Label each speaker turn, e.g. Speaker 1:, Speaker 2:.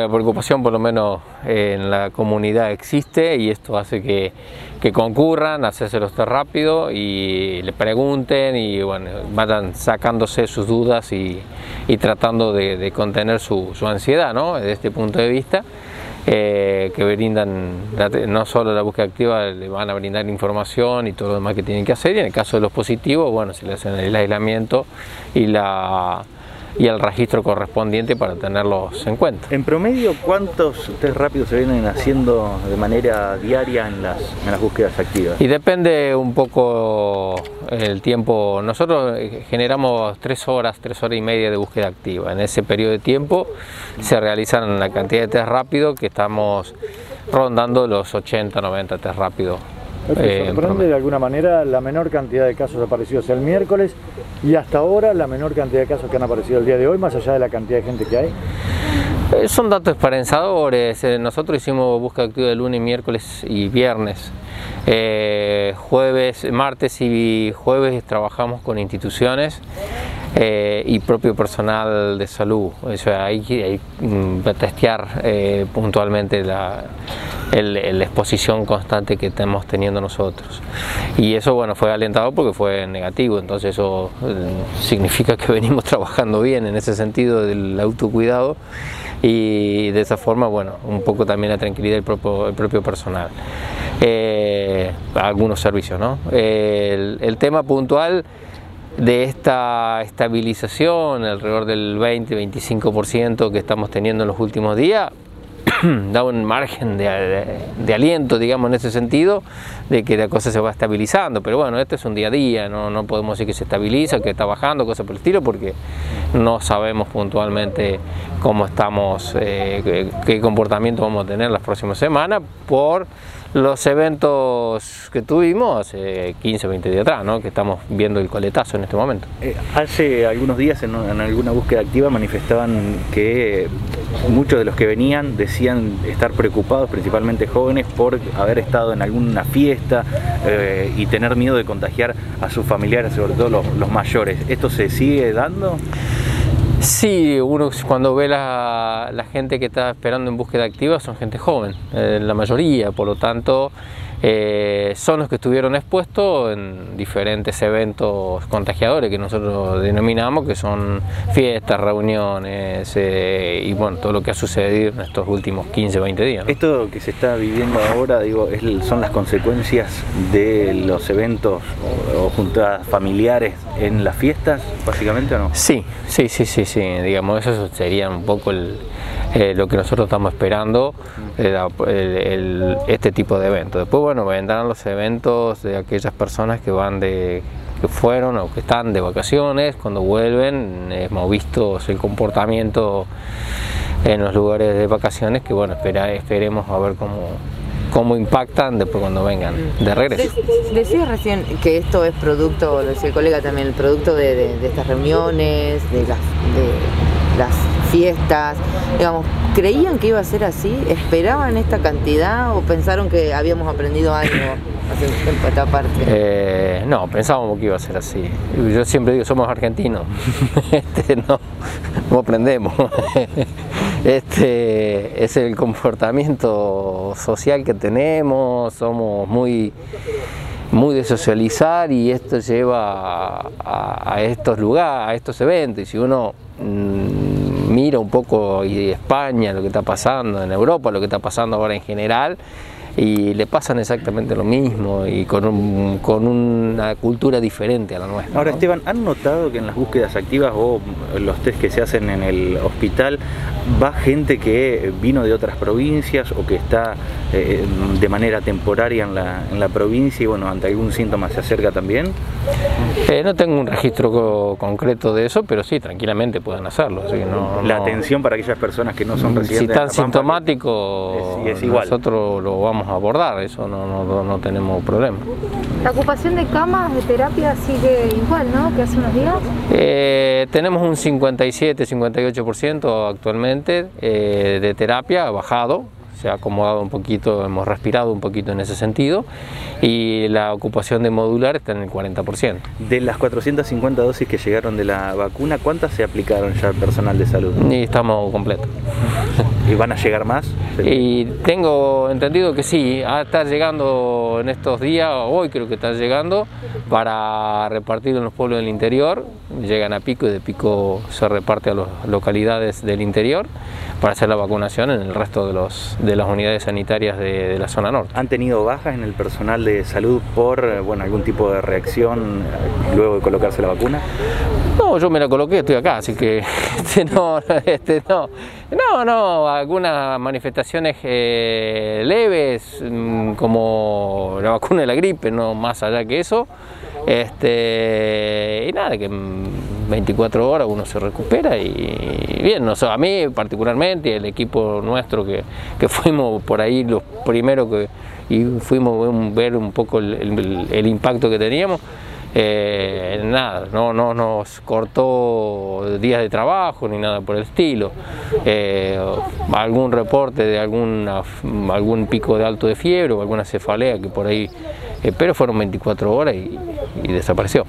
Speaker 1: La preocupación por lo menos en la comunidad existe y esto hace que, que concurran hacerse los test rápido y le pregunten y bueno, vayan sacándose sus dudas y, y tratando de, de contener su, su, ansiedad ¿no? desde este punto de vista. Eh, que brindan no solo la búsqueda activa, le van a brindar información y todo lo demás que tienen que hacer y en el caso de los positivos, bueno, se le hacen el aislamiento y la y el registro correspondiente para tenerlos en cuenta.
Speaker 2: En promedio, ¿cuántos test rápidos se vienen haciendo de manera diaria en las, en las búsquedas activas?
Speaker 1: Y depende un poco el tiempo. Nosotros generamos tres horas, tres horas y media de búsqueda activa. En ese periodo de tiempo se realizan la cantidad de test rápidos que estamos rondando los 80, 90 test rápidos
Speaker 3: eh, sorprende de alguna manera la menor cantidad de casos aparecidos el miércoles y hasta ahora la menor cantidad de casos que han aparecido el día de hoy, más allá de la cantidad de gente que hay?
Speaker 1: Eh, son datos esperanzadores. Eh, nosotros hicimos búsqueda activa de lunes, miércoles y viernes. Eh, jueves, martes y jueves trabajamos con instituciones eh, y propio personal de salud. O sea, hay que mm, testear eh, puntualmente la, el, la exposición constante que estamos teniendo nosotros. Y eso bueno fue alentado porque fue negativo, entonces eso significa que venimos trabajando bien en ese sentido del autocuidado y de esa forma, bueno, un poco también la tranquilidad del propio, el propio personal. Eh, algunos servicios, ¿no? El, el, tema puntual de esta estabilización, alrededor del 20-25% que estamos teniendo en los últimos días, da un margen de, de, de, aliento, digamos, en ese sentido, de que la cosa se va estabilizando. Pero bueno, esto es un día a día, no, no podemos decir que se estabiliza, que está bajando, cosas por el estilo, porque no sabemos puntualmente cómo estamos, eh, qué, comportamiento vamos a tener las próximas semanas por los eventos que tuvimos hace 15 o 20 días atrás, ¿no? que estamos viendo el coletazo en este momento.
Speaker 2: Eh, hace algunos días en, alguna búsqueda activa manifestaban que muchos de los que venían decían estar preocupados, principalmente jóvenes, por haber estado en alguna fiesta eh, y tener miedo de contagiar a sus familiares, sobre todo los mayores. ¿Esto se sigue dando?
Speaker 1: Sí, uno cuando ve la, gente que está esperando en búsqueda activa son gente joven, eh, la mayoría, por lo tanto eh, son los que estuvieron expuestos en diferentes eventos contagiadores que nosotros denominamos, que son fiestas, reuniones eh, y bueno, todo lo que ha sucedido en estos últimos 15, 20 días.
Speaker 2: Esto que se está viviendo ahora, digo, son las consecuencias de los eventos o, o juntadas familiares en las fiestas, básicamente o no?
Speaker 1: Sí, sí, sí, sí, sí, digamos, eso sería un poco el, eh, lo que nosotros estamos esperando, eh, el, este tipo de eventos. Después, bueno, vendrán los eventos de aquellas personas que van de que fueron o que están de vacaciones, cuando vuelven, hemos visto el comportamiento en los lugares de vacaciones que bueno, espera, esperemos a ver cómo, cómo impactan después cuando vengan de regreso.
Speaker 4: Decías recién que esto es producto, lo decía el colega también, el producto de, de, estas reuniones, de las, de las fiestas, digamos, ¿creían que iba a ser así? ¿Esperaban esta cantidad o pensaron que habíamos aprendido algo
Speaker 1: Eh, no, pensábamos que iba a ser así. Yo siempre digo, somos argentinos, este, no, no aprendemos. Este es el comportamiento social que tenemos, somos muy muy de socializar y esto lleva a, a, a estos lugares, a estos eventos. Y si uno mira un poco y España, lo que está pasando en Europa, lo que está pasando ahora en general, y le pasan exactamente lo mismo y con, un, con una cultura diferente a la nuestra.
Speaker 2: Ahora,
Speaker 1: ¿no?
Speaker 2: Esteban, ¿han notado que en las búsquedas activas o los test que se hacen en el hospital va gente que vino de otras provincias o que está eh, de manera temporaria en la, en la, provincia y bueno, ante algún síntoma se acerca también?
Speaker 1: Eh, no tengo un registro co concreto de eso, pero sí, tranquilamente pueden hacerlo. Así que no,
Speaker 2: la
Speaker 1: no...
Speaker 2: atención para aquellas personas que no son residentes.
Speaker 1: Si están sintomáticos, es, es nosotros lo vamos a abordar, eso no, no, no, tenemos problema.
Speaker 5: ¿La ocupación de camas de terapia sigue igual, no? Que hace unos días.
Speaker 1: Eh, tenemos un 57-58% actualmente eh, de terapia, bajado, se ha acomodado un poquito, hemos respirado un poquito en ese sentido y la ocupación de modular está en el 40%.
Speaker 2: De las 450 dosis que llegaron de la vacuna, ¿cuántas se aplicaron ya al personal de salud?
Speaker 1: Y estamos completos.
Speaker 2: ¿Y van a llegar más?
Speaker 1: Y tengo entendido que sí, a estar llegando en estos días, hoy creo que están llegando, para repartir en los pueblos del interior, llegan a Pico y de Pico se reparte a las localidades del interior para hacer la vacunación en el resto de, los, de las unidades sanitarias de, de la zona norte.
Speaker 2: ¿Han tenido bajas en el personal de salud por bueno, algún tipo de reacción luego de colocarse la vacuna?
Speaker 1: No, yo me la coloqué, estoy acá, así que este, no, este, no, no, no, algunas manifestaciones eh, leves, mm, como la vacuna de la gripe, no más allá que eso. Este, y nada, que en 24 horas uno se recupera y bien, no, a mí particularmente, el equipo nuestro que, que fuimos por ahí los primeros que y fuimos a ver un poco el, impacto que teníamos. Eh, nada, no, no nos cortó días de trabajo ni nada por el estilo. Eh, algún reporte de alguna, algún pico de alto de fiebre o alguna cefalea que por ahí, eh, pero fueron 24 horas y desapareció.